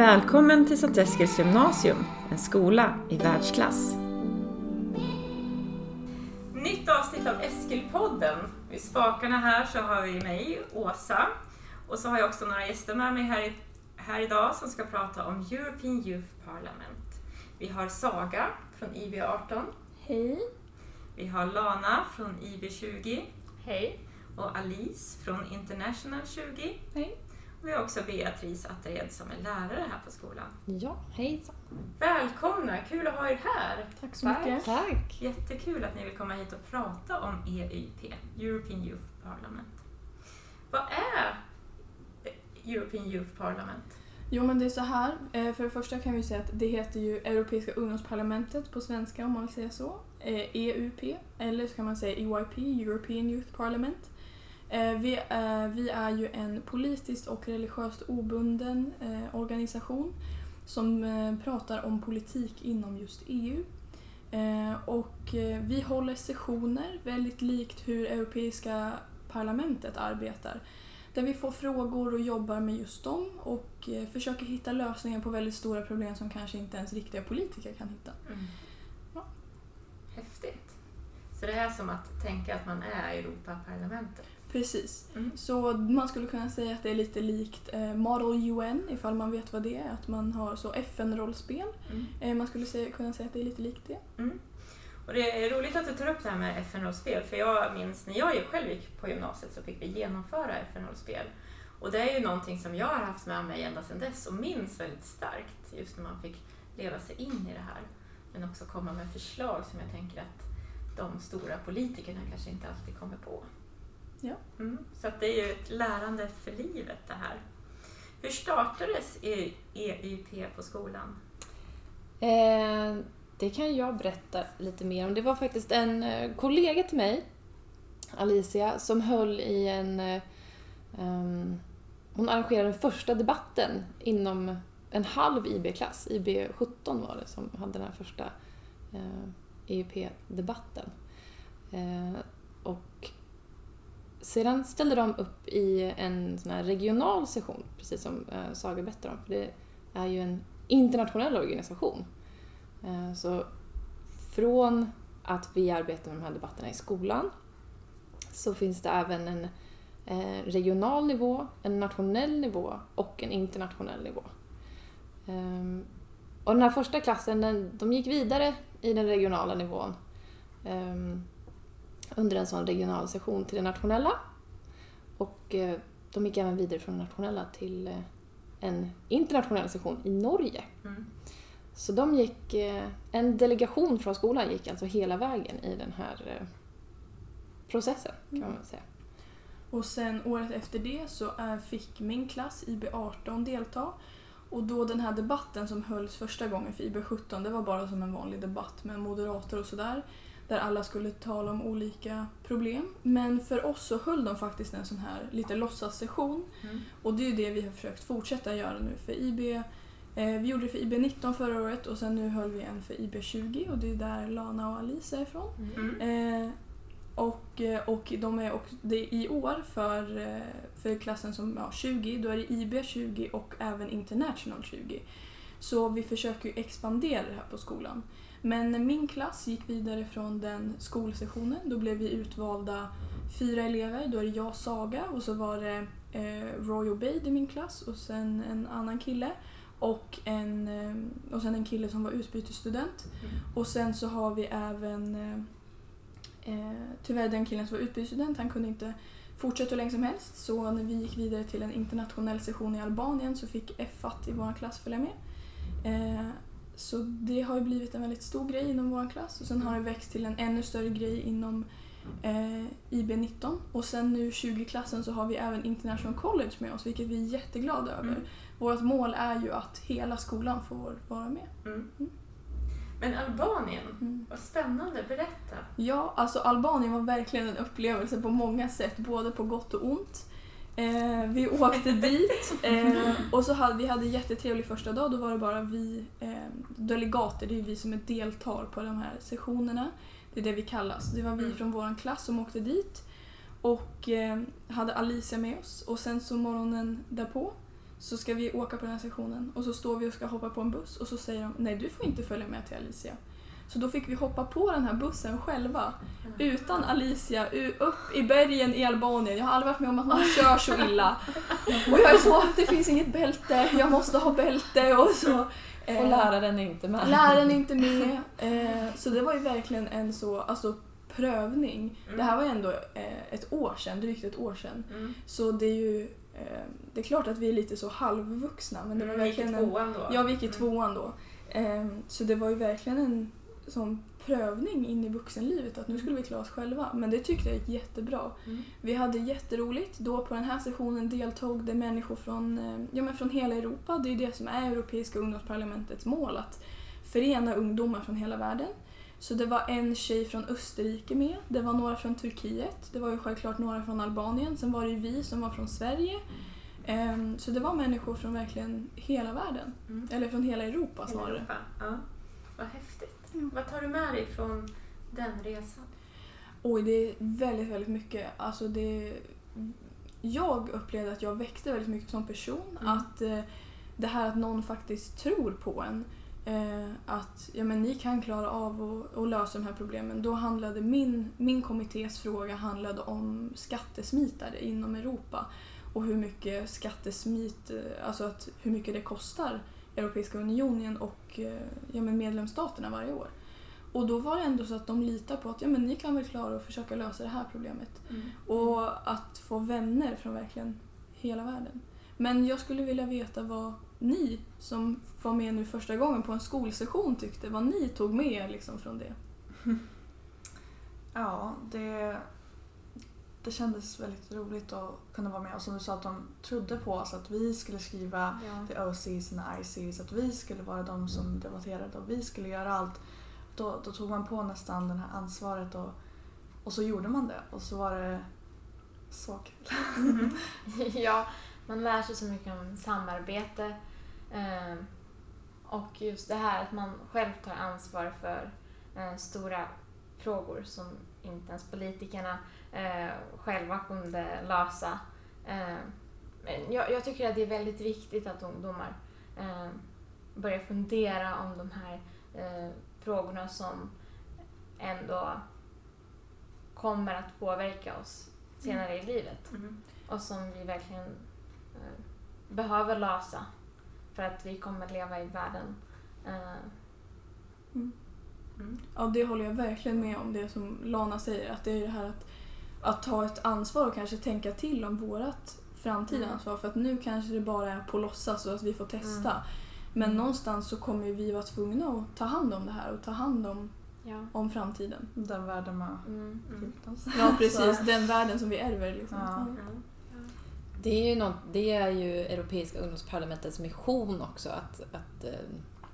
Välkommen till Sankt Eskils gymnasium, en skola i världsklass. Nytt avsnitt av Eskilpodden. Vid spakarna här så har vi mig, Åsa, och så har jag också några gäster med mig här, här idag som ska prata om European Youth Parliament. Vi har Saga från IB18. Hej. Vi har Lana från IB20 Hej. och Alice från International 20. Hej. Vi har också Beatrice Attered som är lärare här på skolan. Ja, hejsan. Välkomna! Kul att ha er här! Tack så Tack. mycket. Tack. Jättekul att ni vill komma hit och prata om EYP, European Youth Parliament. Vad är European Youth Parliament? Jo men det är så här. Eh, För det första kan vi säga att det heter ju Europeiska ungdomsparlamentet på svenska om man vill säga så. Eh, EUP. Eller så kan man säga EYP, European Youth Parliament. Eh, Vi är, vi är ju en politiskt och religiöst obunden eh, organisation som eh, pratar om politik inom just EU. Eh, Och eh, vi håller sessioner väldigt likt hur Europeiska parlamentet arbetar. Där vi får frågor och jobbar med just dem och eh, försöker hitta lösningar på väldigt stora problem som kanske inte ens riktiga politiker kan hitta. Ja. Häftigt! Så det är som att tänka att man är Europaparlamentet. Precis. Mm. Så man skulle kunna säga att det är lite likt eh, Model UN ifall man vet vad det är. Att man har så FN-rollspel. Mm. Eh, man skulle säga, kunna säga att det är lite likt det. Och det är roligt att du tar upp det här med FN-rollspel, för jag minns när jag själv gick på gymnasiet så fick vi genomföra FN-rollspel. Och det är ju någonting som jag har haft med mig ända sedan dess och minns väldigt starkt, just när man fick leva sig in i det här. Men också komma med förslag som jag tänker att de stora politikerna kanske inte alltid kommer på. Ja. Mm. Så att det är ju ett lärande för livet det här. Hur startades E- EYP på skolan? Eh, det kan jag berätta lite mer om. Det var faktiskt en eh, kollega till mig, Alicia, som höll i en... Eh, ehm, hon arrangerade den första debatten inom en halv IB-klass. IB17 var det som hade den här första eh, EUP-debatten. Eh, och sedan ställde de upp i en sån här regional session, precis som eh, Saga berättade om. För det är ju en internationell organisation. Eh, Så från att vi arbetar med de här debatterna i skolan så finns det även en eh, regional nivå, en nationell nivå och en internationell nivå. Ehm, och den här första klassen, den, de gick vidare i den regionala nivån ehm, under en sån regional session till den nationella. Och eh, de gick även vidare från nationella till eh, en internationell session i Norge. Mm. Så de gick, eh, en delegation från skolan gick alltså hela vägen i den här processen kan man väl säga. Och sen året efter det så fick min klass, IB18, delta. Och då den här debatten som hölls första gången för IB17, det var bara som en vanlig debatt med moderater och sådär. Där alla skulle tala om olika problem. Men för oss så höll de faktiskt en sån här lite låtsassession. Mm. Och det är ju det vi har försökt fortsätta göra nu för IB. Eh, vi gjorde det för IB19 förra året och sen nu höll vi en för IB20 och det är där Lana och Alice är ifrån. Mm. Eh, och, eh, och de är och det är i år för, eh, för klassen som ja, 20, då är det IB 20 och även International 20. Så vi försöker ju expandera det här på skolan. Men min klass gick vidare från den skolsessionen. Då blev vi utvalda fyra elever. Då är det jag, Saga och så var det eh, Roy Obeid i min klass och sen en annan kille. Och, en, eh, och sen en kille som var utbytesstudent. Mm. Och sen så har vi även eh, eh, tyvärr den killen som var utbytesstudent, han kunde inte fortsätta hur länge som helst. Så när vi gick vidare till en internationell session i Albanien så fick F-at i vår klass följa med. Eh, så det har blivit en väldigt stor grej inom vår klass och sen har det växt till en ännu större grej inom eh, IB19. Och sen nu 20-klassen så har vi även International College med oss vilket vi är jätteglada över. Mm. Vårt mål är ju att hela skolan får vara med. Mm. Men Albanien, Mm. vad spännande, berätta. Ja, alltså Albanien var verkligen en upplevelse på många sätt, både på gott och ont. Eh, vi åkte dit eh, och så hade vi hade jättetrevlig första dag. Då var det bara vi eh, delegater, det är vi som är deltar på de här sessionerna. Det är det vi kallas. Det var vi Mm. från vår klass som åkte dit och eh, hade Alicia med oss. Och sen så morgonen därpå så ska vi åka på den här sessionen och så står vi och ska hoppa på en buss och så säger de nej du får inte följa med till Alicia. Så då fick vi hoppa på den här bussen själva utan Alicia upp i bergen i Albanien. Jag har aldrig varit med om att man kör så illa. Och jag är så, det finns inget bälte, jag måste ha bälte och så. eh, Och läraren är inte med. Läraren är inte med. Eh, så det var ju verkligen en så, alltså prövning. Mm. Det här var ju ändå eh, ett år sedan, drygt ett år sedan. Mm. Så det är ju, eh, det är klart att vi är lite så halvvuxna men det var Mm, gick i verkligen tvåan då? Ja, vi gick i Mm. tvåan då. Eh, så det var ju verkligen en sån prövning in i vuxenlivet att nu skulle vi klara oss själva. Men det tyckte jag gick jättebra. Mm. Vi hade jätteroligt. Då på den här sessionen deltog det människor från, eh, ja, men från hela Europa. Det är det som är Europeiska ungdomsparlamentets mål, att förena ungdomar från hela världen. Så det var en tjej från Österrike med, det var några från Turkiet, det var ju självklart några från Albanien, sen var det ju vi som var från Sverige. Ehm, Så det var människor från verkligen hela världen, Mm. eller från hela Europa Hela snarare. Europa. Ja. Vad häftigt. Ja. Vad tar du med dig från den resan? Oj, det är väldigt, väldigt mycket. Alltså det, jag upplevde att jag växte väldigt mycket som person. Mm. Att eh, det här att någon faktiskt tror på en. Eh, att ja, men ni kan klara av att lösa de här problemen. Då handlade min, min kommittés fråga handlade om skattesmitare inom Europa. Och hur mycket skattesmit, eh, alltså att hur mycket det kostar Europeiska unionen och eh, ja, men medlemsstaterna varje år. Och då var det ändå så att de litar på att ja, men ni kan väl klara att försöka lösa det här problemet. Och att få vänner från verkligen hela världen. Men jag skulle vilja veta vad ni som var med nu första gången på en skolsession tyckte, vad ni tog med er liksom från det. Ja, det, det kändes väldigt roligt att kunna vara med. Och som du sa, att de trodde på oss att vi skulle skriva Ja. the OCs and the ICs, att vi skulle vara de som debatterade och vi skulle göra allt. Då, då tog man på nästan det här ansvaret och, och så gjorde man det. Och så var det så kul. Mm. ja, man lär sig så mycket om samarbete. Eh, och just det här att man själv tar ansvar för eh, stora frågor som inte ens politikerna eh, själva kunde lösa. Eh, men jag, jag tycker att det är väldigt viktigt att ungdomar eh, börjar fundera om de här eh, frågorna som ändå kommer att påverka oss senare i livet Mm. och som vi verkligen eh, behöver lösa för att vi kommer leva i världen. Eh, Mm. Ja, det håller jag verkligen med om, det som Lana säger. Att det är det här att, att ta ett ansvar och kanske tänka till om vårt framtida Mm. ansvar. För att nu kanske det bara är på låtsas och att vi får testa. Men Mm. någonstans så kommer vi vara tvungna att ta hand om det här och ta hand om, ja. om framtiden. Den världen man Mm. Mm. Ja, precis. Den världen som vi ärver. Liksom. Ja. Ja. Det är ju, något, det är ju Europeiska ungdomsparlamentets mission också att, att eh,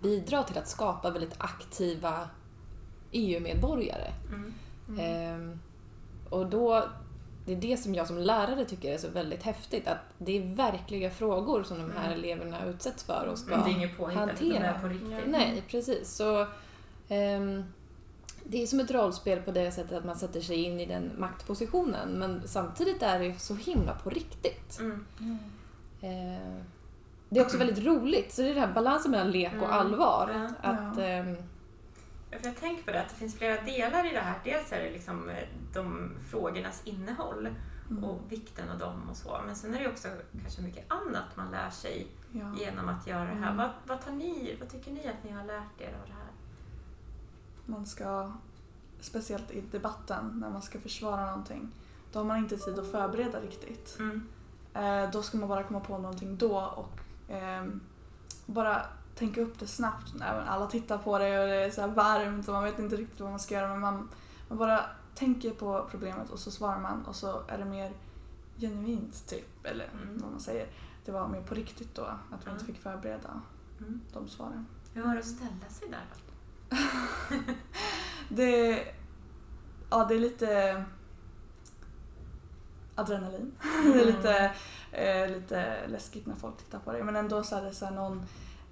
bidra till att skapa väldigt aktiva EU-medborgare. Mm. Ehm, och då, det är det som jag som lärare tycker är så väldigt häftigt, att det är verkliga frågor som de här Mm. eleverna utsätts för och ska Men det är inget påhittat, det hantera. är på riktigt. Nej, precis. Så, ehm, det är som ett rollspel på det sättet att man sätter sig in i den maktpositionen men samtidigt är det så himla på riktigt. Mm. Eh, det är också väldigt roligt, så det är den här balansen mellan lek och Mm. allvar. Ja. Att, Ja. För jag tänker på det, att det finns flera delar i det här. Dels är det liksom eh, de frågornas innehåll Mm. och vikten av dem och så. Men sen är det också kanske mycket annat man lär sig Ja. genom att göra det här. Mm. Vad, vad, tar ni, vad tycker ni att ni har lärt er av det här? Man ska, speciellt i debatten, när man ska försvara någonting, då har man inte tid att förbereda riktigt. Mm. Eh, då ska man bara komma på någonting då och ehm, bara tänka upp det snabbt. Även alla tittar på det och det är så varmt och man vet inte riktigt vad man ska göra men man, man bara tänker på problemet och så svarar man och så är det mer genuint typ, eller Mm. vad man säger. Det var mer på riktigt då, att vi inte Ja. fick förbereda Mm. de svaren. Hur var det att ställa sig där då? Det, ja, det är lite adrenalin. Det är lite, eh, lite läskigt när folk tittar på dig men ändå så är det så någon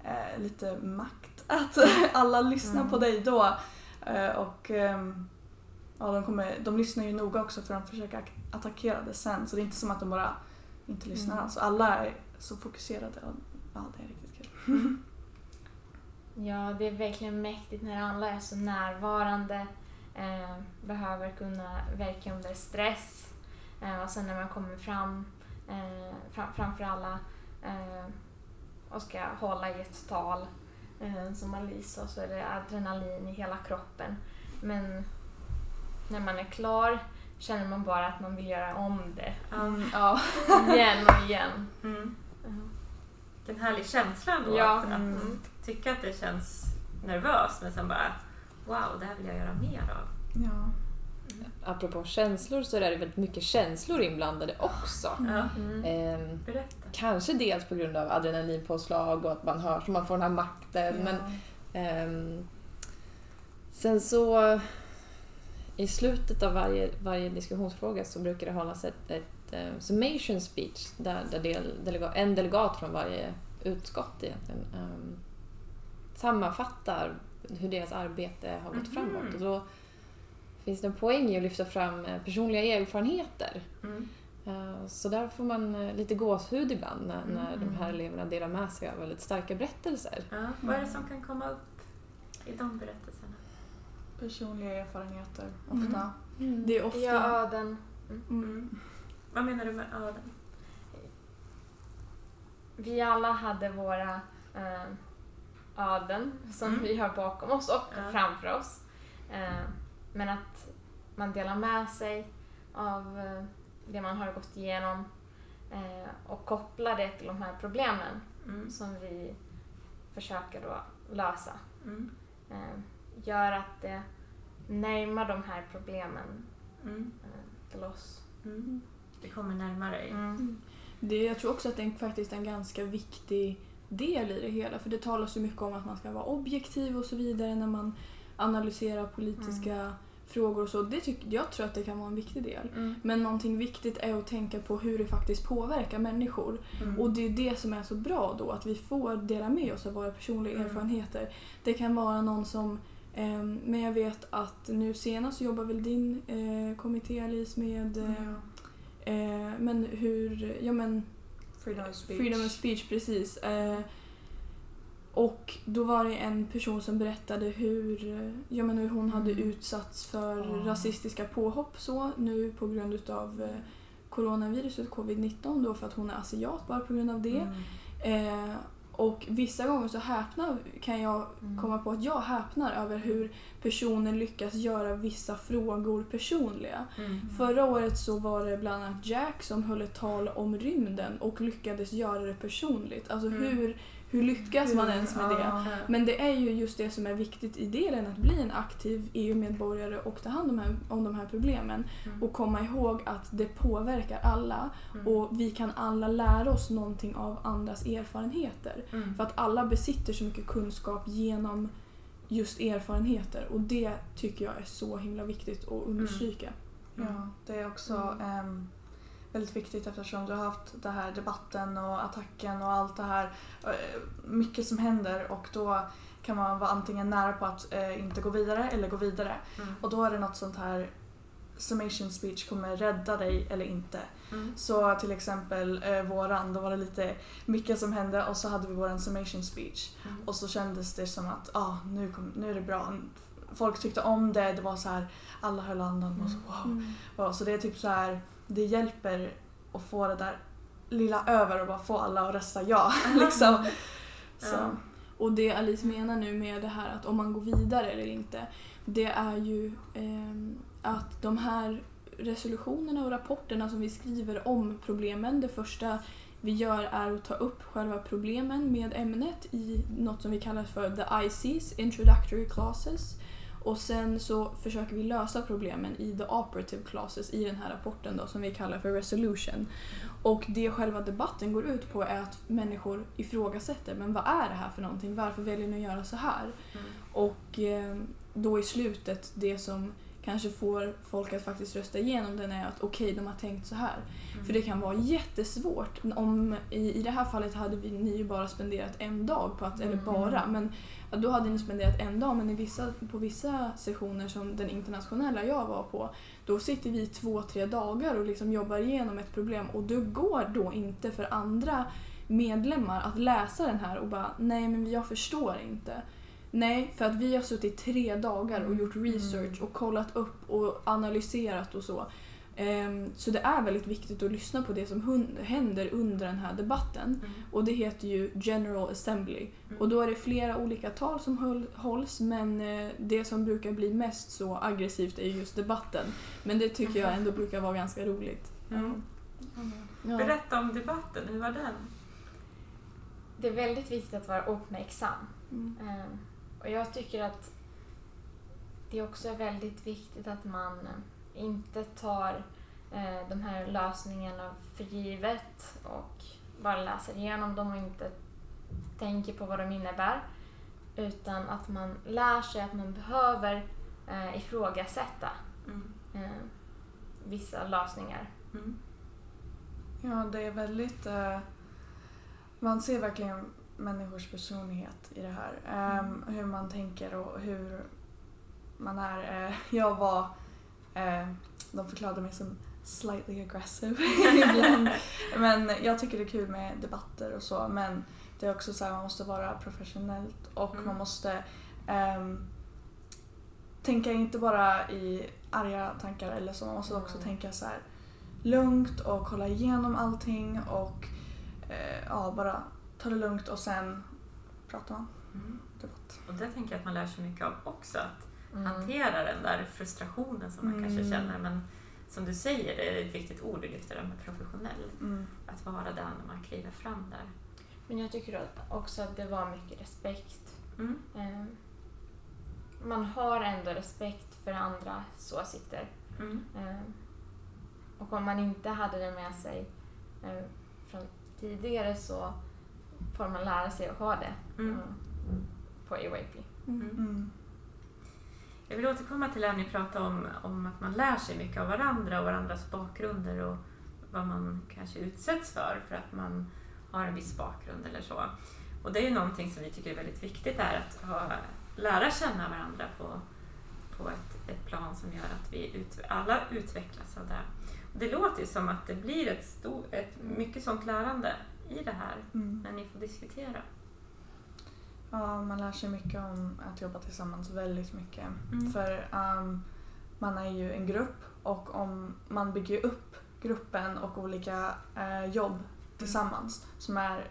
eh, lite makt att alla lyssnar Mm. på dig då. Eh, och ehm, ja, de, kommer, de lyssnar ju noga också för att försöka attackera det sen så det är inte som att de bara inte lyssnar Mm. alls. Alla är så fokuserade. Och, ja, det är riktigt kul. Ja, det är verkligen mäktigt när alla är så närvarande. Eh, behöver kunna verka under stress. Eh, och sen när man kommer fram eh, fram, framför alla eh, och ska hålla i ett tal eh, som Alice sa så är det adrenalin i hela kroppen. Men när man är klar känner man bara att man vill göra om det Mm, ja. igen och igen. Mm. Ja. Vilken härlig känsla ändå. Ja, Att, att mm. tycka att det känns nervöst men sen bara wow, det här vill jag göra mer av. ja. Apropå känslor så är det väldigt mycket känslor inblandade också. Ja, Mm. Ehm, berätta. kanske dels på grund av adrenalinpåslag och att man hör så man får den här makten. Men Ehm, sen så i slutet av varje, varje diskussionsfråga så brukar det hållas ett, ett eh, summation speech där, där del, delega, en delegat från varje utskott egentligen um, sammanfattar hur deras arbete har gått Mhm. framåt. Och då finns det en poäng i att lyfta fram eh, personliga erfarenheter. Mm. Eh, Så där får man eh, lite gåshud ibland när, när Mm. de här eleverna delar med sig av väldigt starka berättelser. Ja, vad är det som kan komma upp i de berättelserna? Personliga erfarenheter Mm. ofta. Det är ofta... Ja, öden. Mm. Vad menar du med öden? Vi alla hade våra eh, öden som Mm. vi har bakom oss och Ja. framför oss. Eh, men att man delar med sig av eh, det man har gått igenom eh, och kopplar det till de här problemen Mm. som vi försöker då lösa. Mm. Eh, gör att det närmar de här problemen Mm. till oss. Mm. Det kommer närmare. Mm. Det, jag tror också att det är faktiskt en ganska viktig del i det hela. För det talas ju mycket om att man ska vara objektiv och så vidare när man analyserar politiska frågor och så. Det tyck, jag tror att det kan vara en viktig del. Mm. Men någonting viktigt är att tänka på hur det faktiskt påverkar människor. Mm. Och det är det som är så bra då, att vi får dela med oss av våra personliga Mm. erfarenheter. Det kan vara någon som, ehm, men jag vet att nu senast jobbar väl din eh, kommitté Alice med, eh, Ja. eh, men hur, ja men Freedom of speech. Freedom of speech, precis. Eh, och då var det en person som berättade hur, ja, men hur hon hade Mm. utsatts för Ah. rasistiska påhopp så nu på grund utav eh, coronaviruset, covid-19 då för att hon är asiat bara på grund av det. Mm. Eh, och vissa gånger så häpnar, kan jag Mm. komma på att jag häpnar över hur personer lyckas göra vissa frågor personliga. Mm. Förra året så var det bland annat Jack som höll ett tal om rymden och lyckades göra det personligt. Alltså Mm. hur, hur lyckas man ens med det? Men det är ju just det som är viktigt i delen, att bli en aktiv EU-medborgare och ta hand om, här, om de här problemen. Mm. Och komma ihåg att det påverkar alla Mm. och vi kan alla lära oss någonting av andras erfarenheter. Mm. För att alla besitter så mycket kunskap genom just erfarenheter och det tycker jag är så himla viktigt att understryka. Ja, det är också Mm. Väldigt viktigt eftersom du har haft den här debatten och attacken och allt det här. eh, Mycket som händer och då kan man vara antingen nära på att eh, inte gå vidare eller gå vidare. Mm. Och då är det något sånt här summation speech kommer rädda dig eller inte. Mm. Så till exempel eh, våran, då var det lite mycket som hände och så hade vi våran summation speech. Mm. Och så kändes det som att ah, nu, kom, nu är det bra. Folk tyckte om det, det var så här, alla höll andan och så wow. Mm. Så det är typ så här, det hjälper att få det där lilla över och bara få alla att rösta ja. liksom. Så. Ja. Och det Alice menar nu med det här att om man går vidare eller inte, det är ju ehm, att de här resolutionerna och rapporterna som vi skriver om problemen, det första vi gör är att ta upp själva problemen med ämnet i något som vi kallar för the ICs, Introductory Classes. Och sen så försöker vi lösa problemen i the operative classes i den här rapporten då, som vi kallar för resolution. Och det själva debatten går ut på är att människor ifrågasätter, men vad är det här för någonting? Varför väljer ni att göra så här? Mm. Och eh, då i slutet, det som kanske får folk att faktiskt rösta igenom den är att okej, de har tänkt så här. Mm. För det kan vara jättesvårt. Om, i, I det här fallet hade vi, ni ju bara spenderat en dag på att, eller Mm. bara, men då hade ni spenderat en dag men i vissa, på vissa sessioner som den internationella jag var på då sitter vi två, tre dagar och liksom jobbar igenom ett problem och det går då inte för andra medlemmar att läsa den här och bara nej men jag förstår inte. Nej, för att vi har suttit tre dagar och gjort research och kollat upp och analyserat och så. Ehm, Så det är väldigt viktigt att lyssna på det som händer under den här debatten. Mm. Och det heter ju General Assembly. Mm. Och då är det flera olika tal som håll, hålls men eh, det som brukar bli mest så aggressivt är just debatten. Men det tycker jag ändå brukar vara ganska roligt. Mm. Ja. Berätta om debatten, hur var den? Det är väldigt viktigt att vara uppmärksam. Mm. Och jag tycker att det också är väldigt viktigt att man inte tar eh, de här lösningarna för givet och bara läser igenom dem och inte tänker på vad de innebär. Utan att man lär sig att man behöver eh, ifrågasätta Mm. eh, vissa lösningar. Mm. Ja, det är väldigt... Eh, man ser verkligen människors personlighet i det här. Ehm, hur man tänker och hur man är. Eh, jag var... Eh, de förklarade mig som slightly aggressive ibland. Men jag tycker det är kul med debatter och så. Men det är också så här, man måste vara professionellt och Mm. man måste ehm, tänka inte bara i arga tankar eller så. Man måste också Mm. tänka så här lugnt och kolla igenom allting och eh, ja, bara ta det lugnt och sen pratar man Mm. debatt. Och det tänker jag att man lär sig mycket av också. Att Mm. hantera den där frustrationen som man kanske Mm. känner. Men som du säger, det är ett viktigt ord du lyfter, det med professionell. Mm. Att vara där när man kliver fram där. Men jag tycker också att det var mycket respekt. Mm. Eh, Man har ändå respekt för andras åsikter. Mm. Eh, Och om man inte hade det med sig eh, från tidigare så får man lära sig att ha det Mm. eh, på EYP. Mm. Mm. Jag vill återkomma till det här ni pratade om, om att man lär sig mycket av varandra och varandras bakgrunder och vad man kanske utsätts för för att man har en viss bakgrund eller så. Och det är ju någonting som vi tycker är väldigt viktigt är att ha, lära känna varandra på, på ett, ett plan som gör att vi ut, alla utvecklas av det. Och det låter ju som att det blir ett, stor, ett mycket sånt lärande i det här Mm. när ni får diskutera. Ja, man lär sig mycket om att jobba tillsammans, väldigt mycket. Mm. För ehm, man är ju en grupp och om man bygger upp gruppen och olika eh, jobb tillsammans som är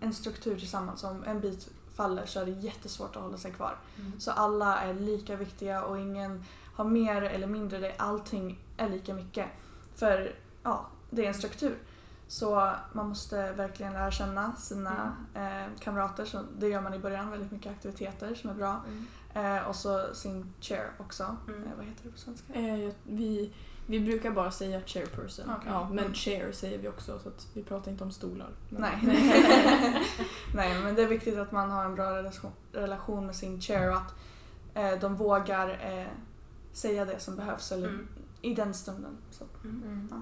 en struktur tillsammans, om en bit faller så är det jättesvårt att hålla sig kvar. Mm. Så alla är lika viktiga och ingen har mer eller mindre, det, allting är lika mycket. För ja, det är en struktur. Så man måste verkligen lära känna sina eh, kamrater. Så det gör man i början, väldigt mycket aktiviteter som är bra. Eh, och så sin chair också. Mm. Eh, vad heter det på svenska? Eh, vi, vi brukar bara säga chairperson. Okej. Ja, men Mm. chair säger vi också så att vi pratar inte om stolar. Men- Nej. Nej, men det är viktigt att man har en bra relation, relation med sin chair och att eh, de vågar eh, säga det som behövs eller Mm. i den stunden. Så. Mm. Mm. Ja.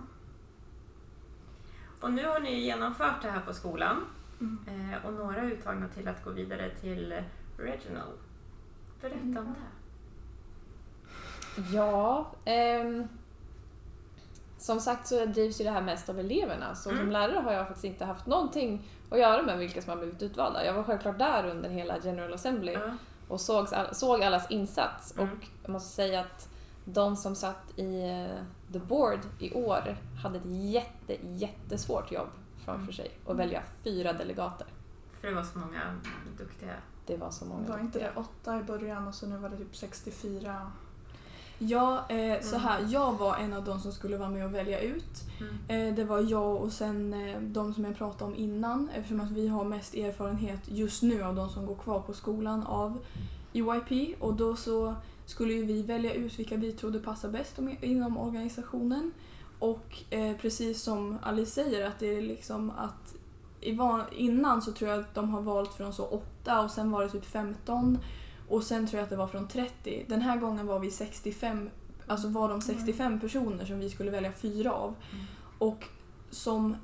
Och nu har ni genomfört det här på skolan Mm. eh, och några är uttagna till att gå vidare till Regional. Berätta om det. Ja, ehm, som sagt så drivs ju det här mest av eleverna. Så Mm. som lärare har jag faktiskt inte haft någonting att göra med vilka som har blivit utvalda. Jag var självklart där under hela General Assembly och såg, såg allas insats. Mm. Och jag måste säga att de som satt i eh, The Board i år hade ett jätte, jättesvårt jobb framför Mm. sig. Att välja fyra delegater. För det var så många duktiga. Det var så många Var inte duktiga. det åtta i början och så nu var det typ 64? Ja, eh, så Mm. här. Jag var en av de som skulle vara med och välja ut. Mm. Eh, det var jag och sen eh, de som jag pratade om innan eftersom att vi har mest erfarenhet just nu av de som går kvar på skolan av EYP och då så skulle ju vi välja ut vilka vi trodde passar bäst om- inom organisationen. Och eh, precis som Alice säger att det är liksom att innan så tror jag att de har valt från så 8 och sen var det typ 15 och sen tror jag att det var från 30. Den här gången var vi 65 alltså var de 65 personer som vi skulle välja fyra av. Mm. Och som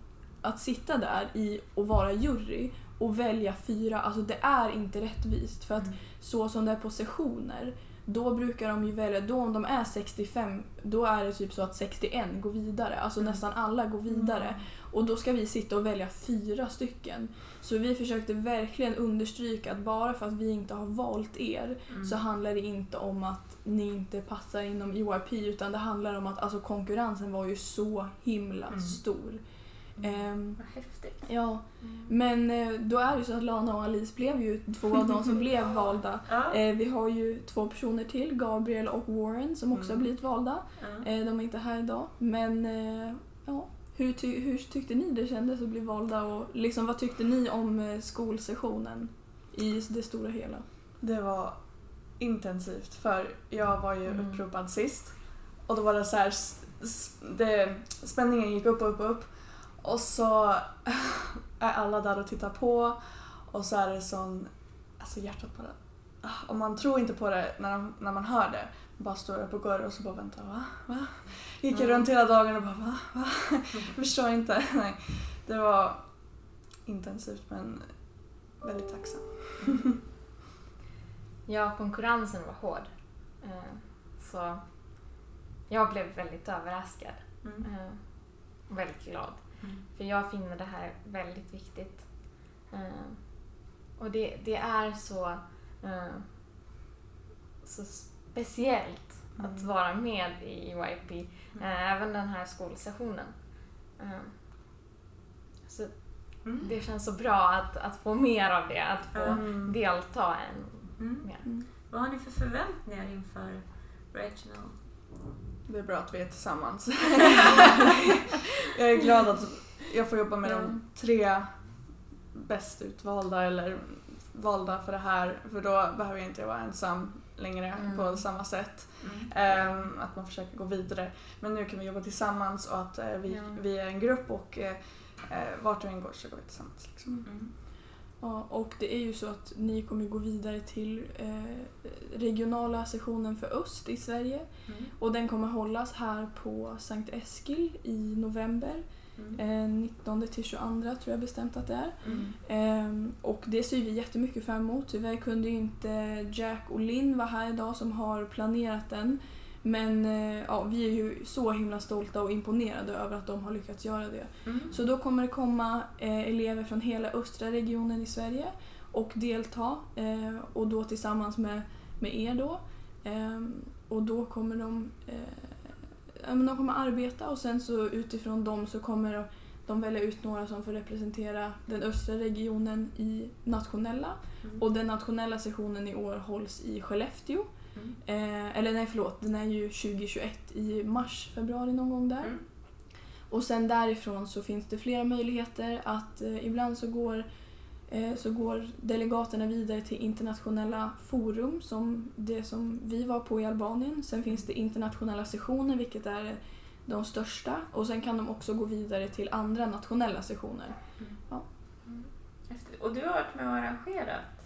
att sitta där i och vara jury och välja fyra, alltså det är inte rättvist. För att Mm. så som det är på sessioner, då brukar de ju välja, då om de är 65, då är det typ så att 61 går vidare. Alltså Mm. nästan alla går vidare. Och då ska vi sitta och välja fyra stycken. Så vi försökte verkligen understryka att bara för att vi inte har valt er Mm. så handlar det inte om att ni inte passar inom EYP utan det handlar om att alltså, konkurrensen var ju så himla Mm. stor. Ehm, Vad häftigt. ja, men eh, då är det ju så att Lana och Alice blev ju två av de som blev valda. Ja. Eh, vi har ju två personer till, Gabriel och Warren, som också Mm. har blivit valda. Ja. Eh, de är inte här idag. Men eh, ja, hur, ty- hur tyckte ni det kändes att bli valda och liksom, vad tyckte ni om skolsessionen i det stora hela? Det var intensivt för jag var ju Mm. uppropad sist och då var det så här, det, spänningen gick upp och upp och upp och så är alla där och tittar på och så är det sån, alltså hjärtat bara, ah, och man tror inte på det när, de, när man hör det. Man bara står upp och går och så bara väntar, va? va? Gick jag Mm. runt hela dagen och bara va? va? Jag förstår inte. Nej, det var intensivt men väldigt tacksam. Ja, konkurrensen var hård. Eh, Så jag blev väldigt överraskad Mm. eh, väldigt glad. Mm. För jag finner det här väldigt viktigt. Eh, Och det, det är så, eh, så speciellt att Mm. vara med i YP. Mm. eh, Även den här skolsessionen. Så det känns så bra att, att få mer av det, att få delta än mer. Vad har ni för förväntningar inför Regional? Det är bra att vi är tillsammans. jag är glad att jag får jobba med de tre bäst utvalda eller valda för det här för då behöver jag inte vara ensam längre Mm. på samma sätt. Mm. Ehm, att man försöker gå vidare. Men nu kan vi jobba tillsammans och att eh, vi, vi är en grupp och eh, vart vi än går så går vi tillsammans. Liksom. Ja, och det är ju så att ni kommer gå vidare till eh, regionala sessionen för Öst i Sverige. Mm. Och den kommer hållas här på Sankt Eskil i november. Mm. Eh, 19 till 22 tror jag bestämt att det är. Mm. Ehm, och det ser vi jättemycket fram emot. Tyvärr kunde ju inte Jack och Linn vara här idag som har planerat den. Men eh, ja, vi är ju så himla stolta och imponerade över att de har lyckats göra det. Mm. Så då kommer det komma eh, elever från hela östra regionen i Sverige och delta. Eh, och då tillsammans med, med er då. Ehm, och då kommer de, de kommer arbeta och sen så utifrån dem så kommer de välja ut några som får representera den östra regionen i nationella. Mm. Och den nationella sessionen i år hålls i Skellefteå. Mm. Eh, eller nej förlåt, den är ju 2021 i mars, februari någon gång där. Mm. Och sen därifrån så finns det flera möjligheter att eh, ibland så går, eh, så går delegaterna vidare till internationella forum som det som vi var på i Albanien. Sen finns det internationella sessioner vilket är de största och sen kan de också gå vidare till andra nationella sessioner. Häftigt. Och du har varit med och arrangerat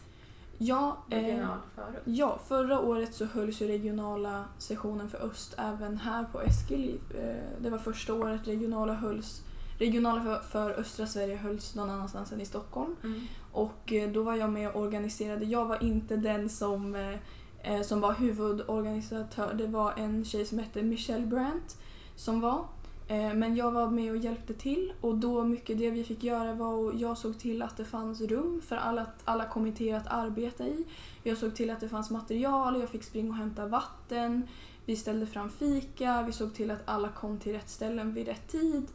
Ja, eh, regional förut? Ja, förra året så hölls ju regionala sessionen för Öst även här på Eskil. Eh, Det var första året regionala hölls Regionala för, för östra Sverige hölls någon annanstans än i Stockholm. Mm. Och eh, då var jag med och organiserade. Jag var inte den som, eh, eh, som var huvudorganisatör. Det var en tjej som hette Michelle Brandt som var. Eh, men jag var med och hjälpte till och då mycket det vi fick göra var att jag såg till att det fanns rum för alla, alla kommittéer att arbeta i. Jag såg till att det fanns material, jag fick springa och hämta vatten. Vi ställde fram fika, vi såg till att alla kom till rätt ställen vid rätt tid.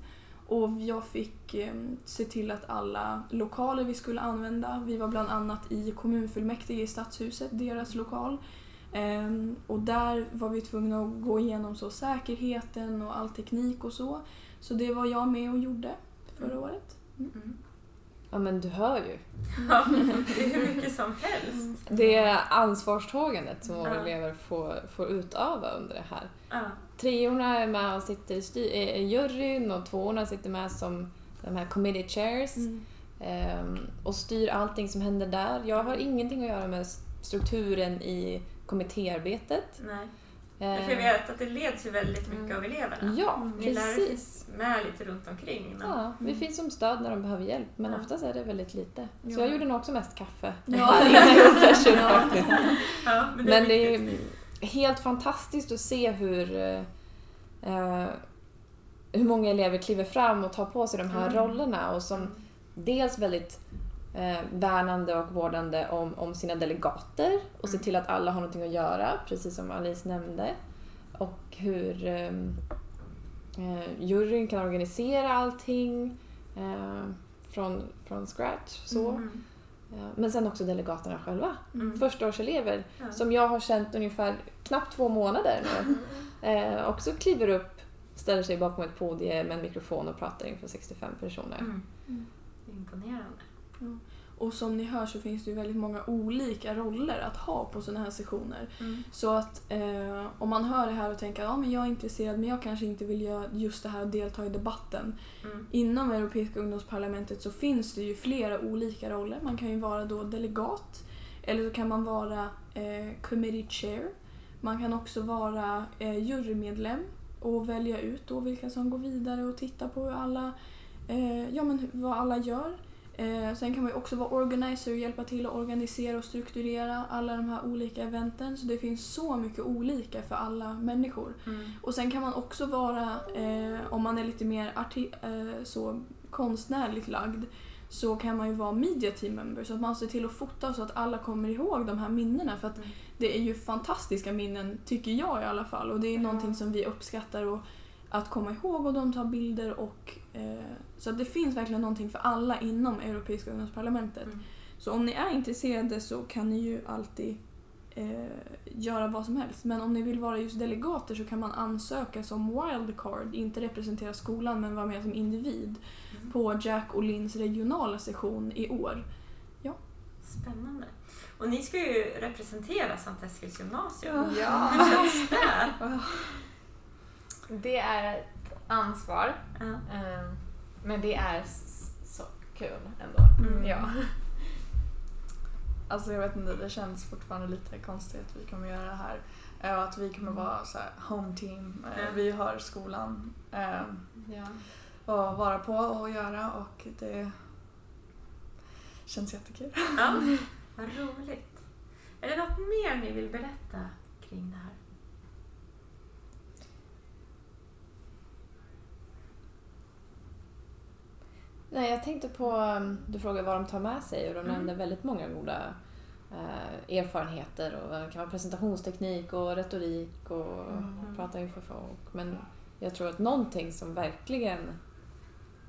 Och jag fick eh, se till att alla lokaler vi skulle använda, vi var bland annat i kommunfullmäktige i Stadshuset, deras lokal. Ehm, och där var vi tvungna att gå igenom så säkerheten och all teknik och så. Så det var jag med och gjorde förra året. Mm. Ja men du hör ju. Ja, det är hur mycket som helst. Det är ansvarstagandet som våra Ja. elever får, får utöva under det här. Ja. Treorna är med och sitter i, styr, i juryn och tvåorna sitter med som de här committee chairs ehm, och styr allting som händer där. Jag har ingenting att göra med strukturen i kommittéarbetet. Nej. Eh, För jag vet att det leds ju väldigt mycket Mm. av eleverna. Ja, Ni precis. finns med lite runt omkring. Men... Ja, vi finns som stöd när de behöver hjälp, men Ja. oftast är det väldigt lite. Så Ja. jag gjorde nog också mest kaffe Ja. session faktiskt. Ja, men det Men är det är helt fantastiskt att se hur, eh, eh, hur många elever kliver fram och tar på sig de här Mm. rollerna och som dels väldigt eh, värnande och vårdande om, om sina delegater och se Mm. till att alla har någonting att göra, precis som Alice nämnde. Och hur eh, eh, juryn kan organisera allting eh, från, från scratch. Så. Mm. Eh, Men sen också delegaterna själva. Mm. Förstaårselever Ja. som jag har känt ungefär knappt två månader nu. Eh, också kliver upp, ställer sig bakom ett podium med en mikrofon och pratar inför 65 personer. Mm. Mm. Imponerande. Och som ni hör så finns det ju väldigt många olika roller att ha på sådana här sessioner. Mm. Så att eh, om man hör det här och tänker att men jag är intresserad men jag kanske inte vill göra just det här och delta i debatten. Mm. Inom Europeiska ungdomsparlamentet så finns det ju flera olika roller. Man kan ju vara då delegat eller så kan man vara eh, committee chair. Man kan också vara eh, jurymedlem och välja ut då vilka som går vidare och titta på hur alla, eh, ja, men vad alla gör. Eh, sen kan man ju också vara organizer och hjälpa till att organisera och strukturera alla de här olika eventen. Så det finns så mycket olika för alla människor. Mm. Och sen kan man också vara, eh, om man är lite mer arti- eh, så konstnärligt lagd, så kan man ju vara media team member så att man ser till att fota så att alla kommer ihåg de här minnena. För att Mm. det är ju fantastiska minnen, tycker jag i alla fall. Och det är Ja. någonting som vi uppskattar och att komma ihåg och de tar bilder och eh, så det finns verkligen någonting för alla inom Europeiska ungdomsparlamentet. Mm. Så om ni är intresserade så kan ni ju alltid eh, göra vad som helst. Men om ni vill vara just delegater så kan man ansöka som wildcard, inte representera skolan men vara med som individ Mm. på Jack och Lins regionala session i år. Spännande. Och ni ska ju representera Sankt Eskils gymnasium. Ja. Hur känns det? Det är ett ansvar. Eh, Men det är så kul ändå. Mm. Ja. Alltså jag vet inte, det känns fortfarande lite konstigt att vi kommer göra det här. Och att vi kommer vara så home team. Ja. Vi har skolan ja. att vara på och göra och det känns jättekul. ja. Vad roligt. Är det något mer ni vill berätta kring det här? Nej, jag tänkte på, um, du frågade vad de tar med sig och de Mm. nämnde väldigt många goda eh, erfarenheter och det kan vara presentationsteknik och retorik och Mm. prata inför folk. Men jag tror att någonting som verkligen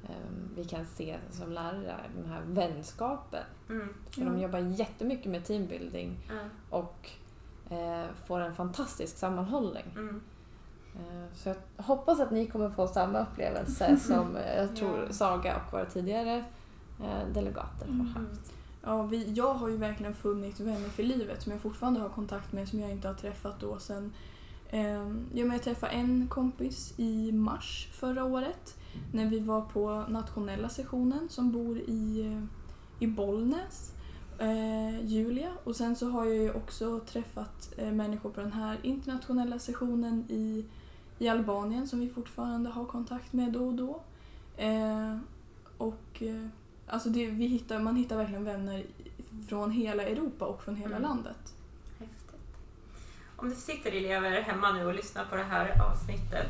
eh, vi kan se som lärare är den här vänskapen. Mm. För de jobbar jättemycket med teambuilding och eh, får en fantastisk sammanhållning. Eh, Så jag hoppas att ni kommer få samma upplevelse som eh, jag tror. Saga och våra tidigare eh, delegater har Mm. haft. Ja, vi, jag har ju verkligen funnit vänner för livet som jag fortfarande har kontakt med som jag inte har träffat då sen eh, ja, jag träffade en kompis i mars förra året när vi var på nationella sessionen som bor i, i Bollnäs, eh, Julia. Och sen så har jag ju också träffat eh, människor på den här internationella sessionen i, i Albanien som vi fortfarande har kontakt med då och då. Eh, och eh, alltså det, vi hittar, man hittar verkligen vänner från hela Europa och från hela Mm. landet. Häftigt. Om det sitter elever hemma nu och lyssnar på det här avsnittet,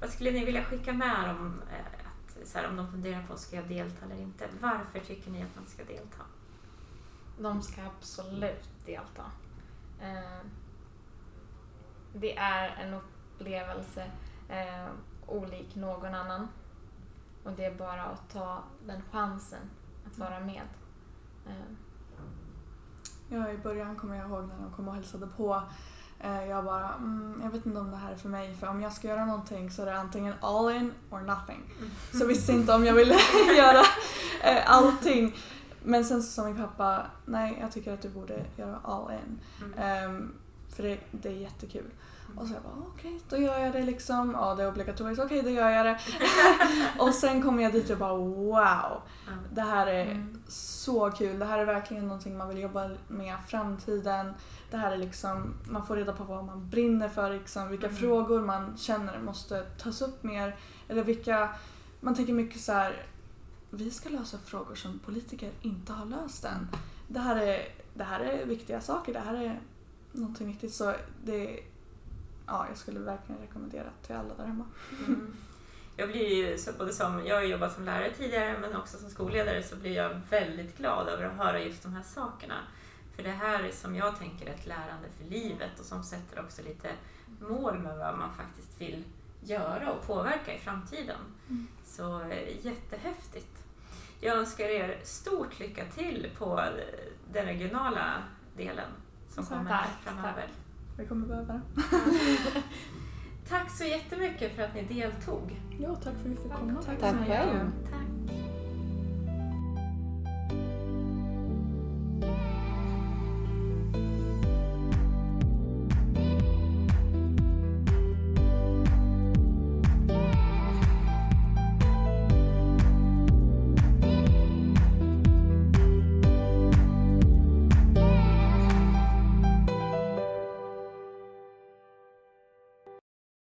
vad skulle ni vilja skicka med dem eh, att, så här, om de funderar på ska jag delta eller inte? Varför tycker ni att man ska delta? De ska absolut delta. Eh, Det är en upplevelse eh, olik någon annan. Och det är bara att ta den chansen att vara med. Eh, Ja, i början kommer jag ihåg när de kom och hälsade på. Eh, Jag bara, mm, jag vet inte om det här är för mig för om jag ska göra någonting så är det antingen all in or nothing. Så jag visste inte om jag ville göra eh, allting. Men sen så sa min pappa, nej jag tycker att du borde göra all in. Mm. Ehm, för det, det är jättekul. Och så jag bara, okej, då gör jag det liksom. Ja, det är obligatoriskt. Okej, då gör jag det. och sen kommer jag dit och bara, wow. Det här är Mm. så kul. Det här är verkligen någonting man vill jobba med framtiden. Det här är liksom, man får reda på vad man brinner för, liksom, vilka Mm. frågor man känner måste tas upp mer. Eller vilka, man tänker mycket så här, vi ska lösa frågor som politiker inte har löst än. Det här är, det här är viktiga saker, det här är någonting viktigt. Så det, ja, jag skulle verkligen rekommendera till alla där hemma. Mm. Jag blir ju, så både som, jag har jobbat som lärare tidigare men också som skolledare så blir jag väldigt glad över att höra just de här sakerna. För det här är som jag tänker ett lärande för livet och som sätter också lite mål med vad man faktiskt vill göra och påverka i framtiden. Mm. Så eh, jättehäftigt. Jag önskar er stort lycka till på den regionala delen som Tack, kommer tack. framöver. Vi kommer behöva det. Tack så jättemycket för att ni deltog. Ja, tack för att vi fick komma. Tack Tack så mycket. själv. Tack.